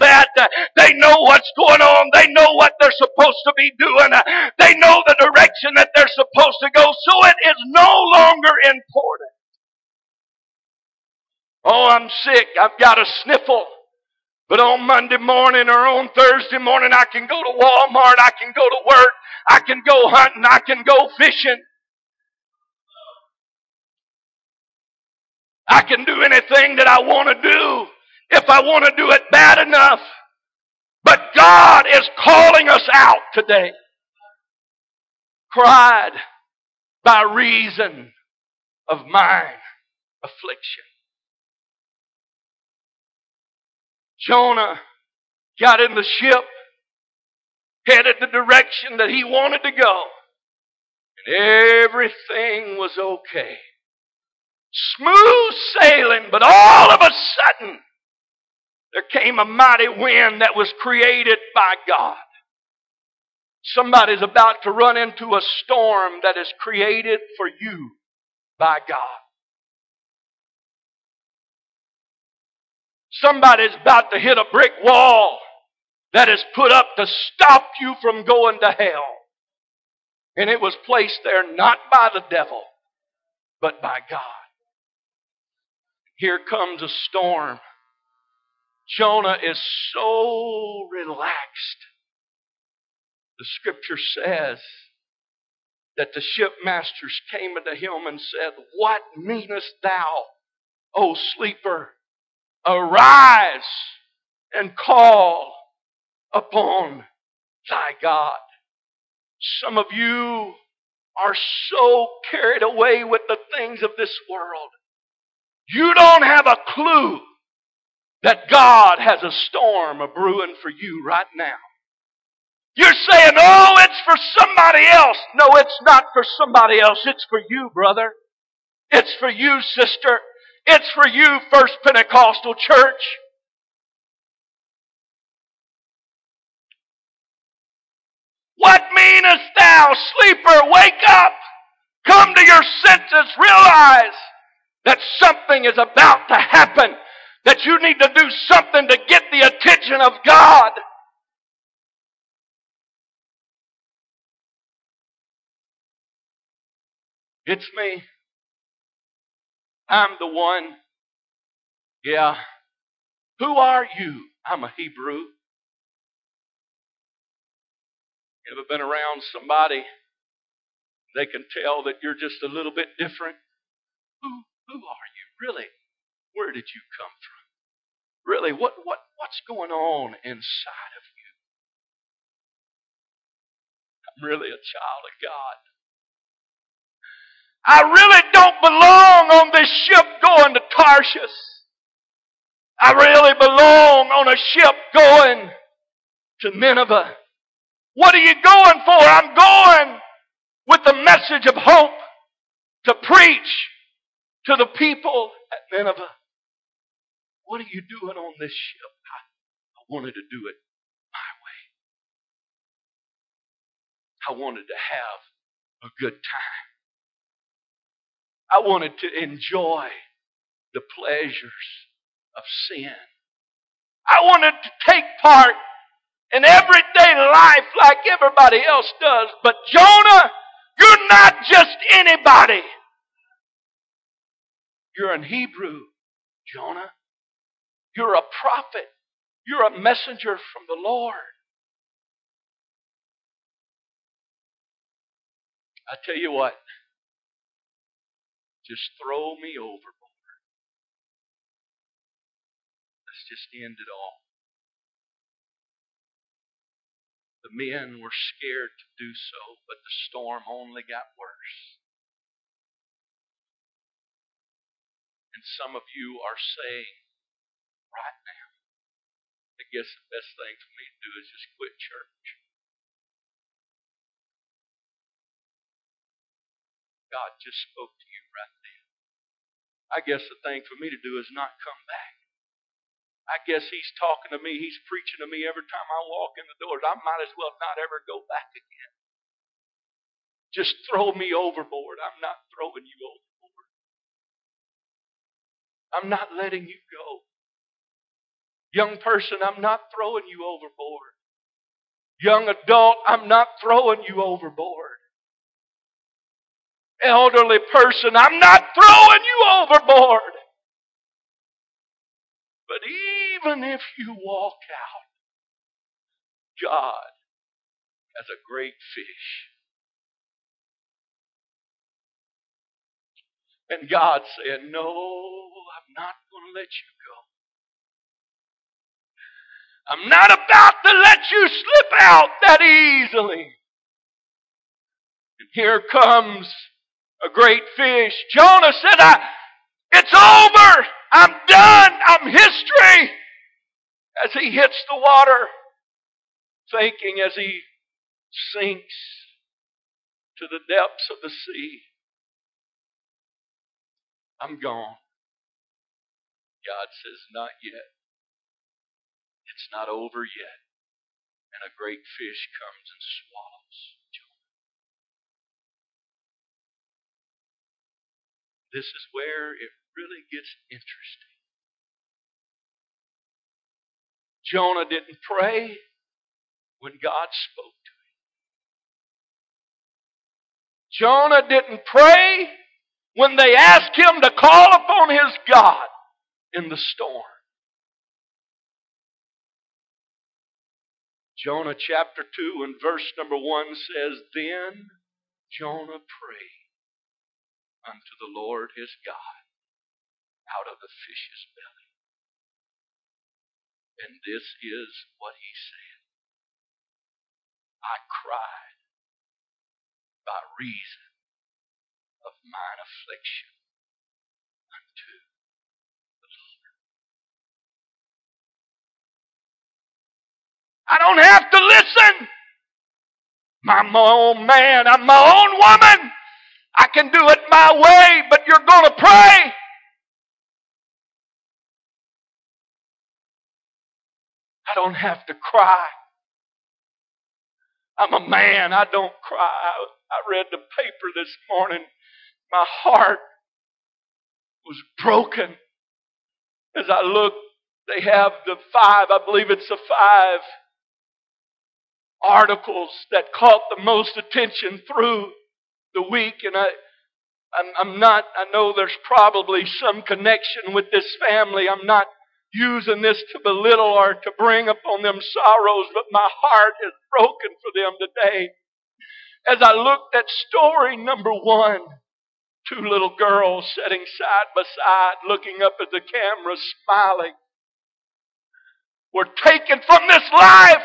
that. Uh, they know what's going on. They know what they're supposed to be doing. Uh, they know the direction that they're supposed to go. So it is no longer important. Oh, I'm sick. I've got a sniffle. But on Monday morning or on Thursday morning, I can go to Walmart. I can go to work. I can go hunting. I can go fishing. I can do anything that I want to do if I want to do it bad enough. But God is calling us out today. Cried by reason of mine affliction. Jonah got in the ship, headed the direction that he wanted to go, and everything was okay. Smooth sailing, but all of a sudden, there came a mighty wind that was created by God. Somebody's about to run into a storm that is created for you by God. Somebody's about to hit a brick wall that is put up to stop you from going to hell. And it was placed there not by the devil, but by God. Here comes a storm. Jonah is so relaxed. The scripture says that the shipmasters came unto him and said, What meanest thou, O sleeper? Arise and call upon thy God. Some of you are so carried away with the things of this world. You don't have a clue that God has a storm a brewing for you right now. You're saying, oh, it's for somebody else. No, it's not for somebody else. It's for you, brother. It's for you, sister. It's for you, First Pentecostal Church. What meanest thou, sleeper? Wake up! Come to your senses. Realize that something is about to happen. That you need to do something to get the attention of God. It's me. I'm the one. Yeah. Who are you? I'm a Hebrew. Ever been around somebody? They can tell that you're just a little bit different. Who who are you? Really? Where did you come from? Really, what what what's going on inside of you? I'm really a child of God. I really don't belong on this ship going to Tarshish. I really belong on a ship going to Nineveh. What are you going for? I'm going with the message of hope to preach to the people at Nineveh. What are you doing on this ship? I, I wanted to do it my way. I wanted to have a good time. I wanted to enjoy the pleasures of sin. I wanted to take part in everyday life like everybody else does. But Jonah, you're not just anybody. You're an Hebrew, Jonah. You're a prophet. You're a messenger from the Lord. I tell you what, just throw me overboard. Let's just end it all. The men were scared to do so, but the storm only got worse. And some of you are saying right now, I guess the best thing for me to do is just quit church. God just spoke to you right then. I guess the thing for me to do is not come back. I guess he's talking to me, he's preaching to me every time I walk in the doors. I might as well not ever go back again. Just throw me overboard. I'm not throwing you overboard. I'm not letting you go. Young person, I'm not throwing you overboard. Young adult, I'm not throwing you overboard. Elderly person, I'm not throwing you overboard. But even if you walk out, God has a great fish. And God said, No, I'm not going to let you. I'm not about to let you slip out that easily. And here comes a great fish. Jonah said, I, it's over. I'm done. I'm history. As he hits the water, thinking as he sinks to the depths of the sea, I'm gone. God says, Not yet. It's not over yet. And a great fish comes and swallows Jonah. This is where it really gets interesting. Jonah didn't pray when God spoke to him. Jonah didn't pray when they asked him to call upon his God in the storm. Jonah chapter 2 and verse number 1 says, Then Jonah prayed unto the Lord his God out of the fish's belly. And this is what he said I cried by reason of mine affliction unto the Lord. I don't have to listen. I'm my own man. I'm my own woman. I can do it my way, but you're going to pray. I don't have to cry. I'm a man. I don't cry. I read the paper this morning. My heart was broken as I looked. They have the five, I believe it's the five articles that caught the most attention through the week. And I, I'm, I'm not, I know there's probably some connection with this family. I'm not using this to belittle or to bring upon them sorrows, but my heart is broken for them today. As I looked at story number one, two little girls sitting side by side, looking up at the camera, smiling, were taken from this life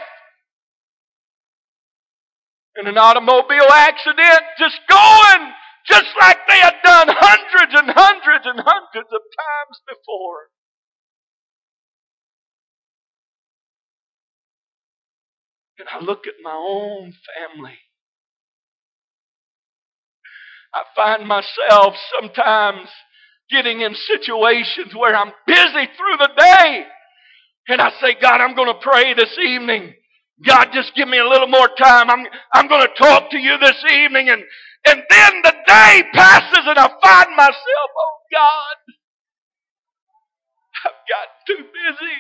in an automobile accident, just going, just like they had done hundreds and hundreds and hundreds of times before. And I look at my own family. I find myself sometimes getting in situations where I'm busy through the day. And I say, God, I'm going to pray this evening. God, just give me a little more time. I'm, I'm going to talk to you this evening. And, and then the day passes and I find myself, oh God, I've gotten too busy.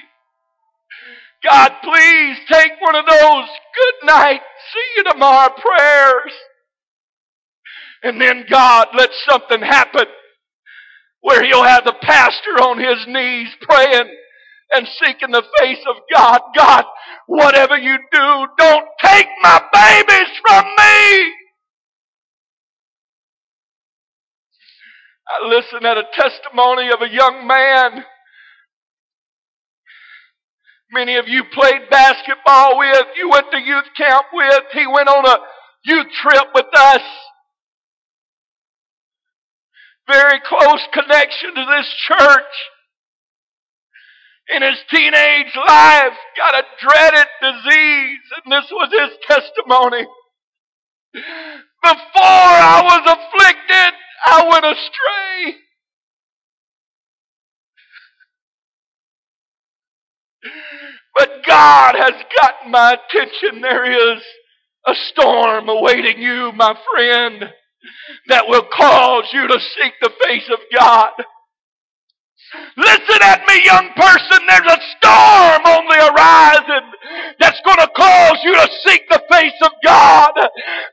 God, please take one of those good night, see you tomorrow prayers. And then God, let something happen where he'll have the pastor on his knees praying and seeking the face of God. God, whatever you do, don't take my babies from me. I listened at a testimony of a young man Many of you played basketball with, you went to youth camp with, he went on a youth trip with us. Very close connection to this church. In his teenage life, got a dreaded disease, and this was his testimony. Before I was afflicted, I went astray. But God has gotten my attention. There is a storm awaiting you, my friend, that will cause you to seek the face of God. Listen at me, young person. There's a storm on the horizon that's going to cause you to seek the face of God.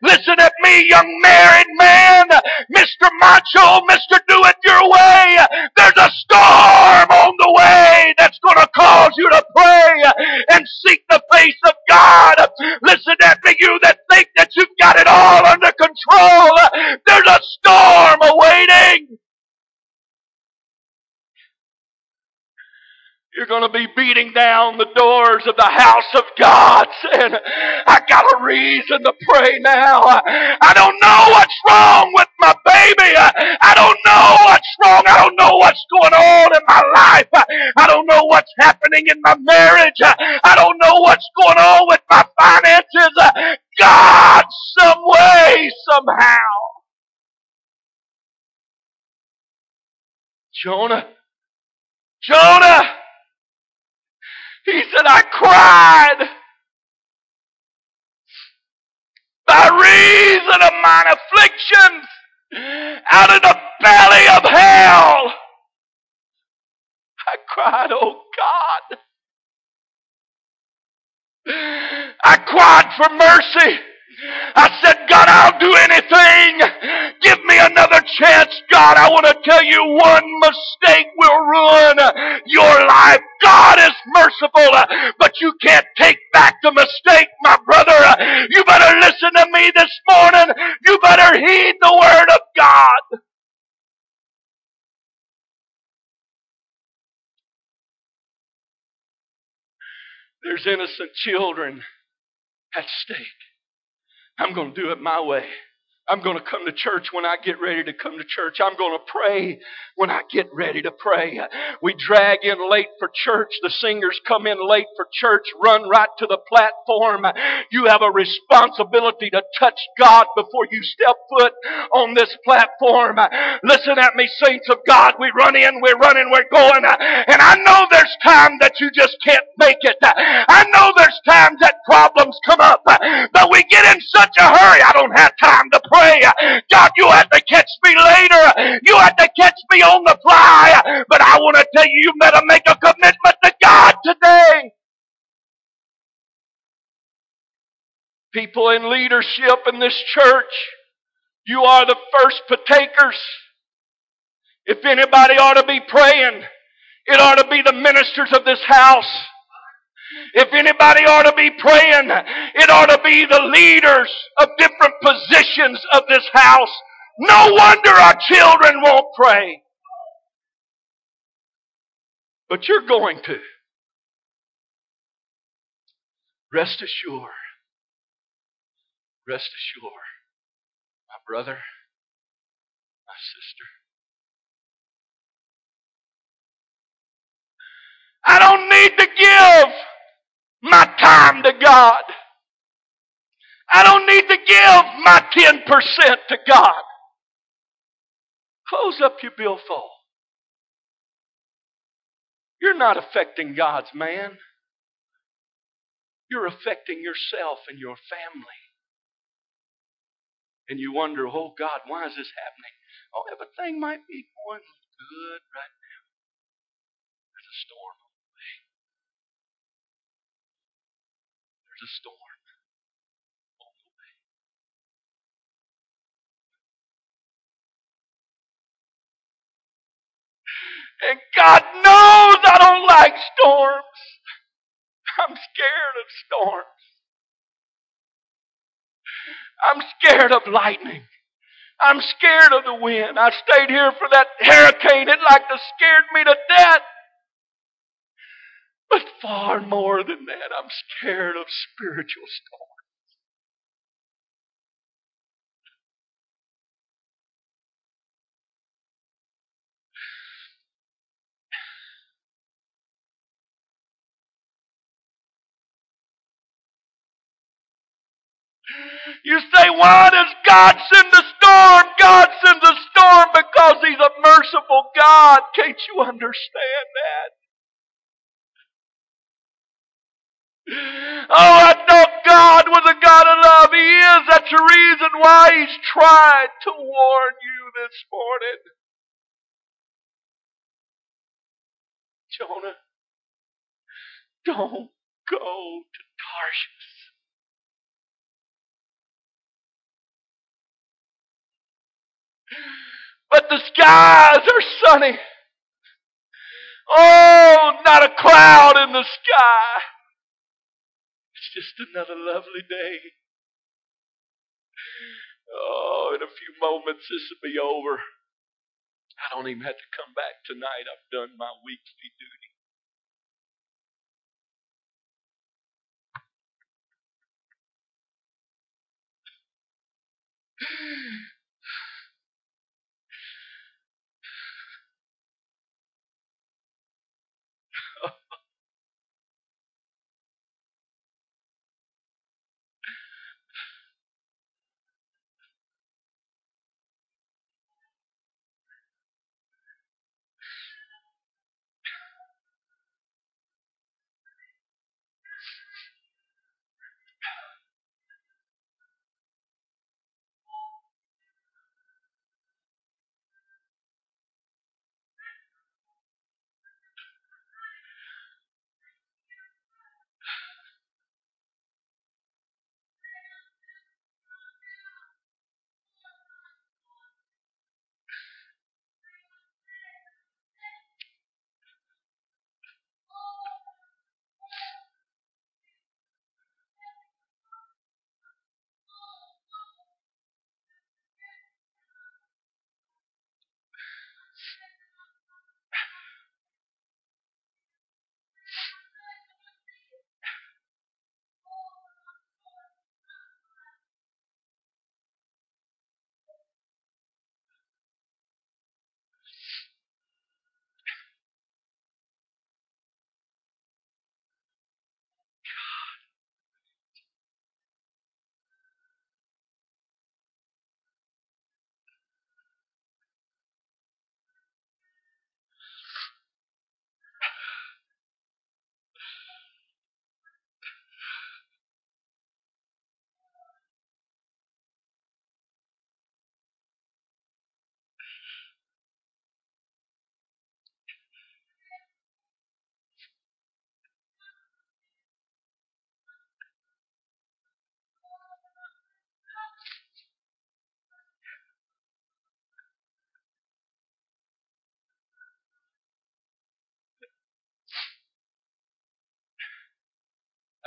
Listen at me, young married man, Mr. Macho, Mr. Do It Your Way. There's a storm on the way that's going to cause you to pray and seek the face of God. Listen at me, you that think that you've got it all under control. There's a storm awaiting. You're going to be beating down the doors of the house of God saying, I got a reason to pray now. I don't know what's wrong with my baby. I don't know what's wrong. I don't know what's going on in my life. I don't know what's happening in my marriage. I don't know what's going on with my finances. God, some way, somehow. Jonah, Jonah, he said, I cried by reason of mine afflictions out of the belly of hell. I cried, oh God. I cried for mercy. I said, God, I'll do anything. Give me another chance, God. I want to tell you one mistake will ruin your life. God is merciful, but you can't take back the mistake, my brother. You better listen to me this morning. You better heed the word of God. There's innocent children at stake. I'm going to do it my way. I'm going to come to church when I get ready to come to church. I'm going to pray when I get ready to pray. We drag in late for church. The singers come in late for church, run right to the platform. You have a responsibility to touch God before you step foot on this platform. Listen at me, saints of God. We run in, we're running, we're going. And I know there's time that you just can't make it. I know there's times that problems come up, but we get in such a hurry. I don't have time to pray pray. God, you had to catch me later. You had to catch me on the fly. But I want to tell you, you better make a commitment to God today. People in leadership in this church, you are the first partakers. If anybody ought to be praying, it ought to be the ministers of this house. If anybody ought to be praying, it ought to be the leaders of different positions of this house. No wonder our children won't pray. But you're going to. Rest assured. Rest assured. My brother, my sister. I don't need to give to God. I don't need to give my 10% to God. Close up your billfold. You're not affecting God's man. You're affecting yourself and your family. And you wonder, oh God, why is this happening? Oh, everything might be going good right now. There's a storm A storm on the way. And God knows I don't like storms. I'm scared of storms. I'm scared of lightning. I'm scared of the wind. I stayed here for that hurricane. It like to scared me to death. But far more than that, I'm scared of spiritual storms. You say, why does God send a storm? God sends a storm because He's a merciful God. Can't you understand that? Oh, I thought God was a God of love. He is. That's the reason why He's tried to warn you this morning. Jonah, don't go to Tarshish. But the skies are sunny. Oh, not a cloud in the sky. It's just another lovely day. Oh, in a few moments this will be over. I don't even have to come back tonight. I've done my weekly duty.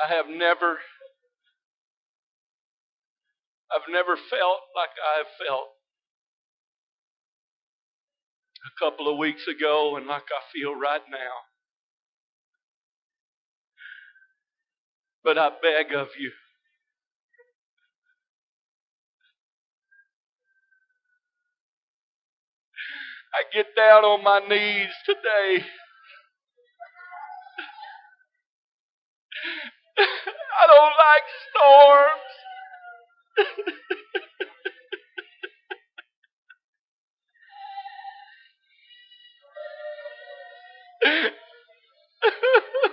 I have never I've never felt like I have felt a couple of weeks ago and like I feel right now. But I beg of you, I get down on my knees today. I don't like storms.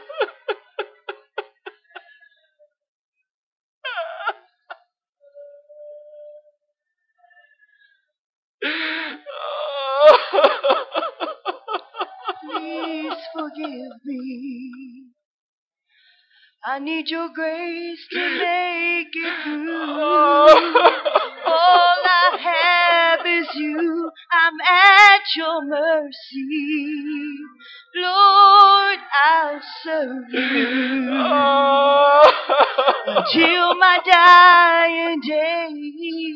I need your grace to make it through. All I have is you. I'm at your mercy. Lord, I'll serve you until my dying day.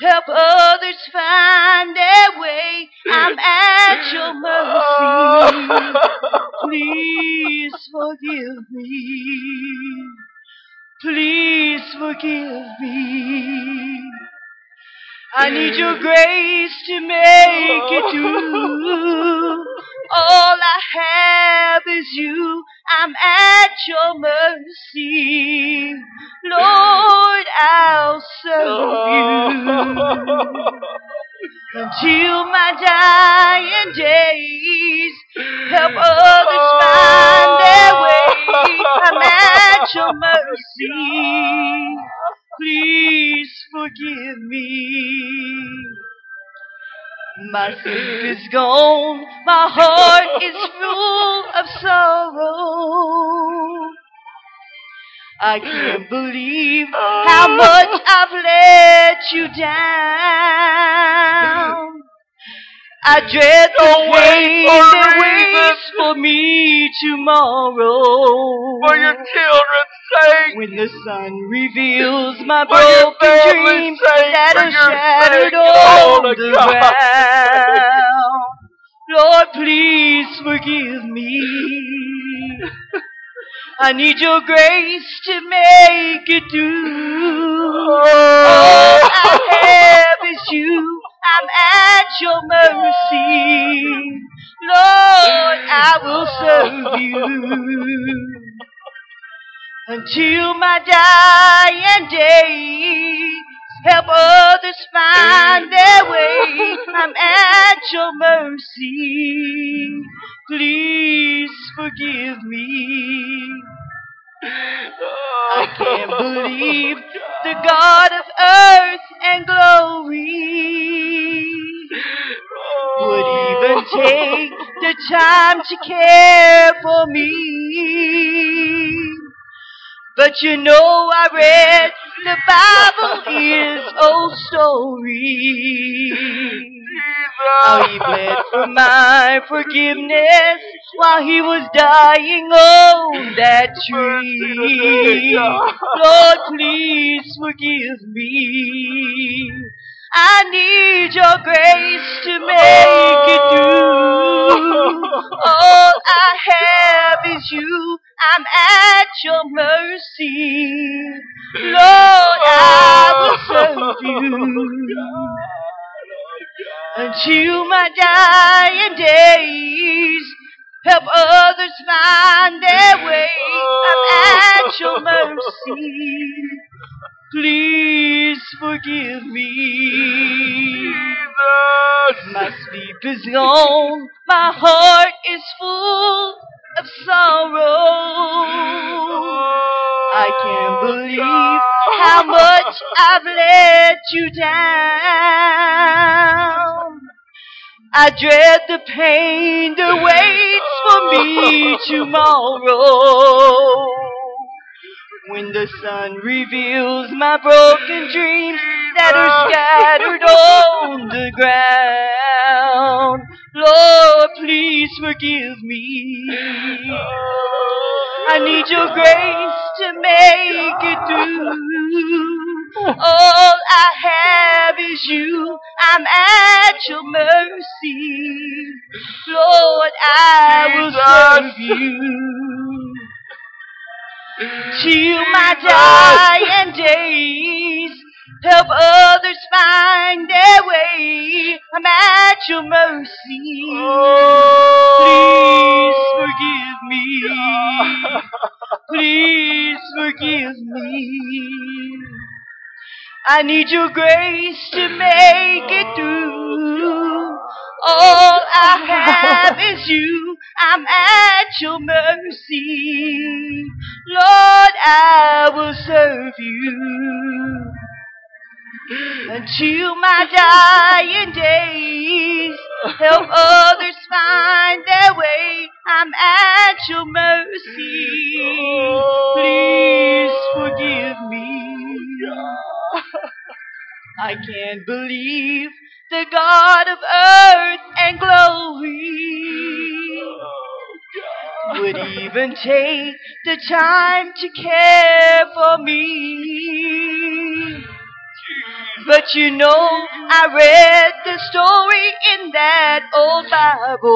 Help others find their way. I'm at your mercy. Please forgive me. Please forgive me. I need your grace to make it through. All I have is you. I'm at your mercy. Lord, I'll serve you until my dying days. Help others find their oh. way. I'm at your mercy. Please forgive me. My sleep is gone, my heart is full of sorrow. I can't believe oh. how much I've let you down. I dread the wait pain for that waits for me tomorrow. For your children's sake. When the sun reveals my For broken dreams sake, that are shattered oh, on the the God. ground. Lord, please forgive me. I need your grace to make it through. All I have is you. I'm at your mercy. Lord, I will serve you until my dying days. Help others find their way. I'm at your mercy. Please forgive me. I can't oh, believe the God of earth and glory would even oh. take the time to care for me. But you know I read the Bible is oh old story. How oh, he bled for my forgiveness while he was dying on that tree. Lord, please forgive me. I need your grace to make it oh. through. All I have is you. I'm at your mercy. Lord, I will oh. serve you oh, until my dying days. Help others find their way. I'm at your mercy. Please forgive me. My sleep is gone. My heart is full of sorrow. I can't believe how much I've let you down. I dread the pain that waits for me tomorrow. When the sun reveals my broken dreams that are scattered on the ground. Lord, please forgive me. I need your grace to make it through. All I have is you. I'm at your mercy. Lord, I will serve you till my dying days. Help others find their way. I'm at your mercy. Oh. Please forgive me. Please forgive me. I need your grace to make it through. All I have is you. I'm at your mercy. Lord, I will serve you until my dying days. Help others find their way. I'm at your mercy. Please forgive me. I can't believe the God of earth and glory would even take the time to care for me. But you know, I read the story in that old Bible.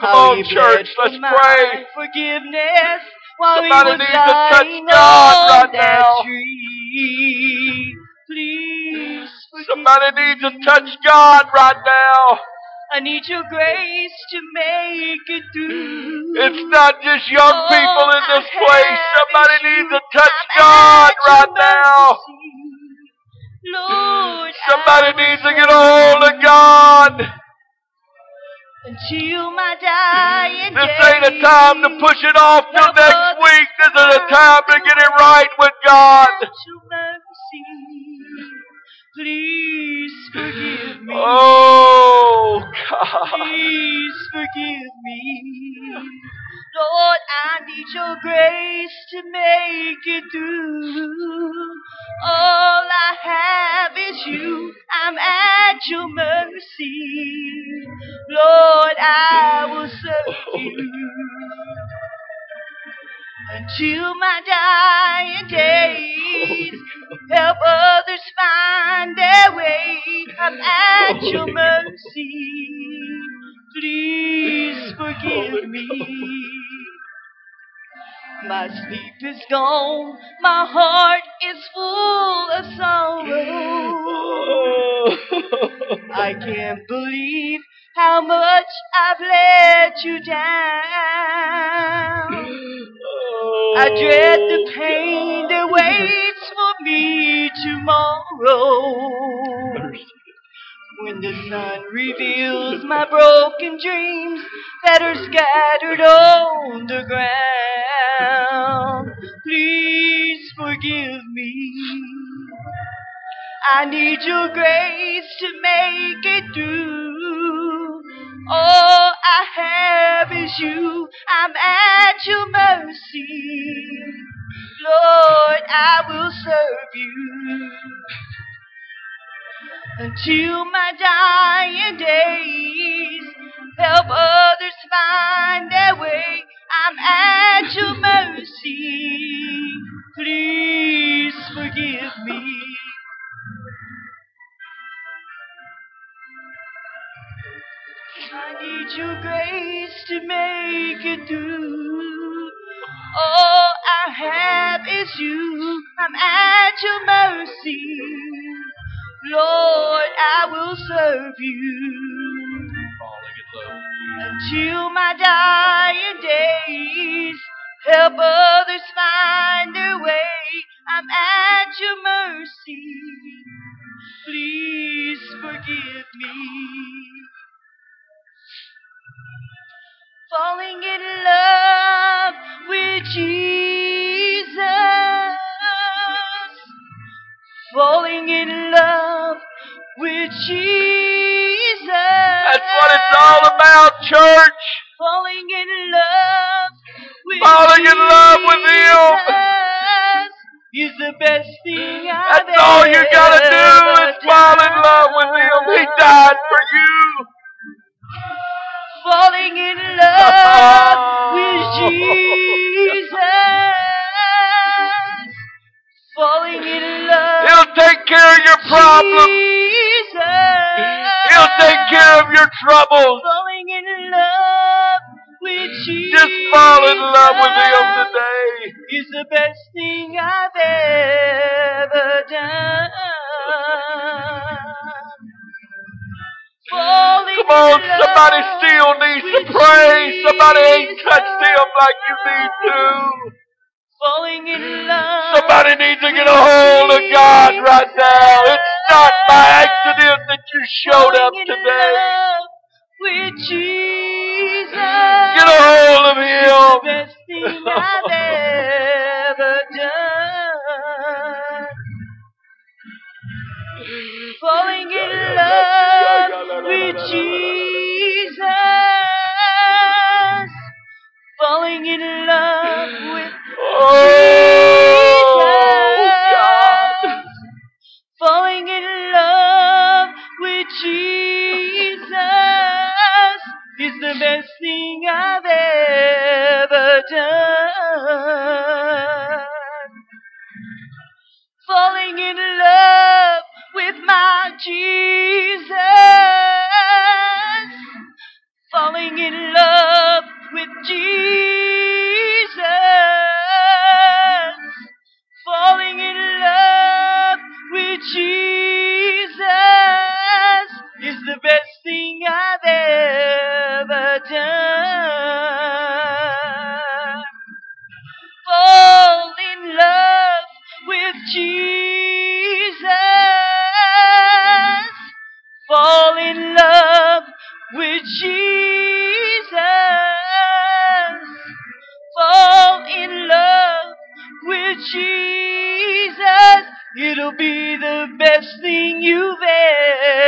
Come on, church, let's pray. Forgiveness while Somebody he was needs to touch God right now. tree. Please Somebody needs to touch God right now. I need your grace to make it through. It's not just young All people in this I place. Somebody needs to touch I'm God right now. Lord, Somebody I needs to get a hold of God. Until my dying This ain't a time to push it off till next week. This is a time to get it right with God. At your mercy. Please forgive Oh, God. Please forgive me. Lord, I need your grace to make it through. All I have is you. I'm at your mercy. Lord, I will serve you until my dying days. Help others find their way. I'm at your mercy. Please forgive me. My sleep is gone. My heart is full of sorrow. I can't believe how much I've let you down. I dread the pain that oh, waits for me tomorrow. When the sun reveals my broken dreams that are scattered on the ground, please forgive me. I need your grace to make it through. All I have is you. I'm at your mercy. I will serve you until my dying days. Help others find their way. I'm at your mercy. Please forgive me. I need your grace to make it through. All I have is you. I'm at your mercy. Lord, I will serve you until my dying days. Help others find their way. I'm at your mercy. Please forgive me. Falling in love with Jesus. Falling in love with Jesus. That's what it's all about, church. Your problems. He'll take care of your troubles. Falling in love with Jesus. Just fall in love with Him today. Is the best thing I've ever done. Falling Come on, in love somebody still needs to pray. Somebody ain't touched Him like you need to. Falling in love. Somebody needs to get a hold of God right now. It's not by accident that you showed up today. With Jesus. Get a hold of The Him. best thing I've ever done. Falling in love It'll be the best thing you've ever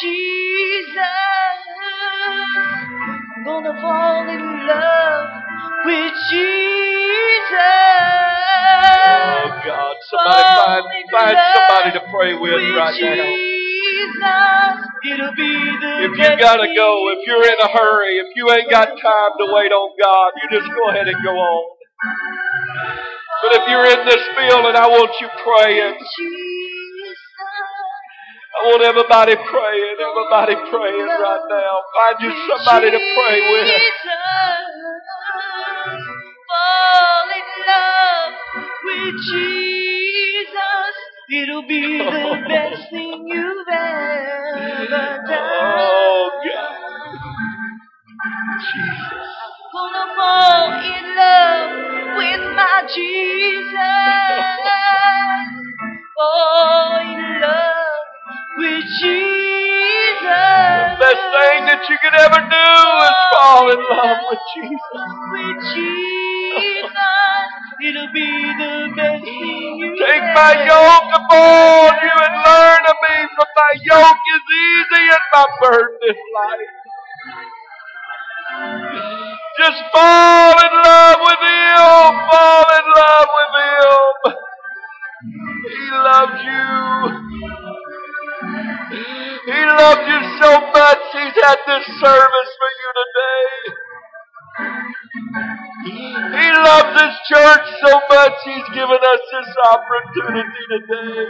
Jesus. I'm gonna fall in love with Jesus. Oh God, somebody find, find somebody to pray with right now. It'll be the If you gotta go, if you're in a hurry, if you ain't got time to wait on God, you just go ahead and go on. But if you're in this field and I want you praying. I want everybody praying, everybody praying right now. Find you somebody to pray with. Fall in love with Jesus. It'll be the best thing you've ever oh, done. Oh God. Jesus. Gonna fall in love with my Jesus. Fall in with Jesus. The best thing that you could ever do is fall in love with Jesus. With Jesus, it'll be the best thing you Take my yoke upon you and learn of me, for my yoke is easy and my burden is light. Just fall in love with Him. Fall in love with Him. He loves you. Loves you so much. He's had this service for you today. He loves this church so much. He's given us this opportunity today.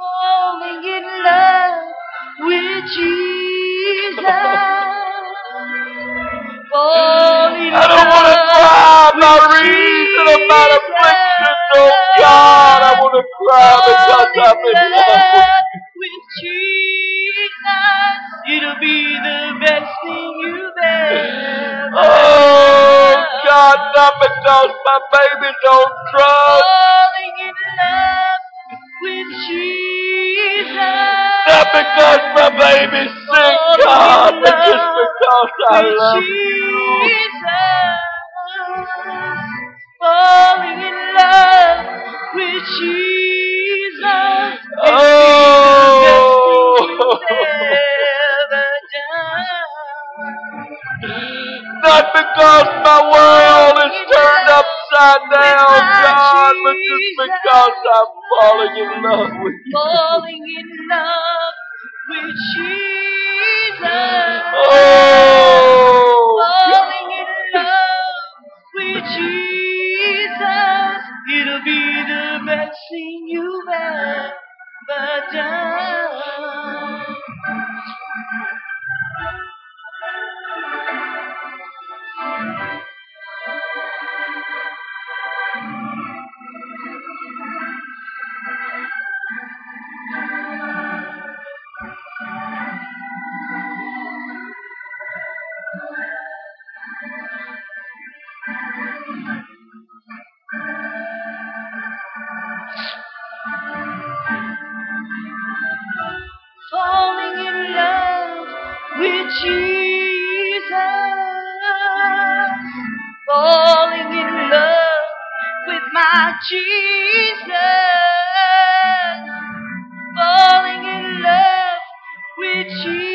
Falling in love with Jesus. Fall in I don't want to cry about reason, about Jesus. afflictions, oh God. I want to cry because I'm in love with with Jesus. Be the best thing you've ever Oh. God, not because my baby's on drugs, Falling in love with Jesus. not because my baby's sick, God, but just because I with love you. Jesus. Falling in love with Jesus. Just because I'm falling in love with you. Falling in love falling in love with my Jesus, falling in love with Jesus.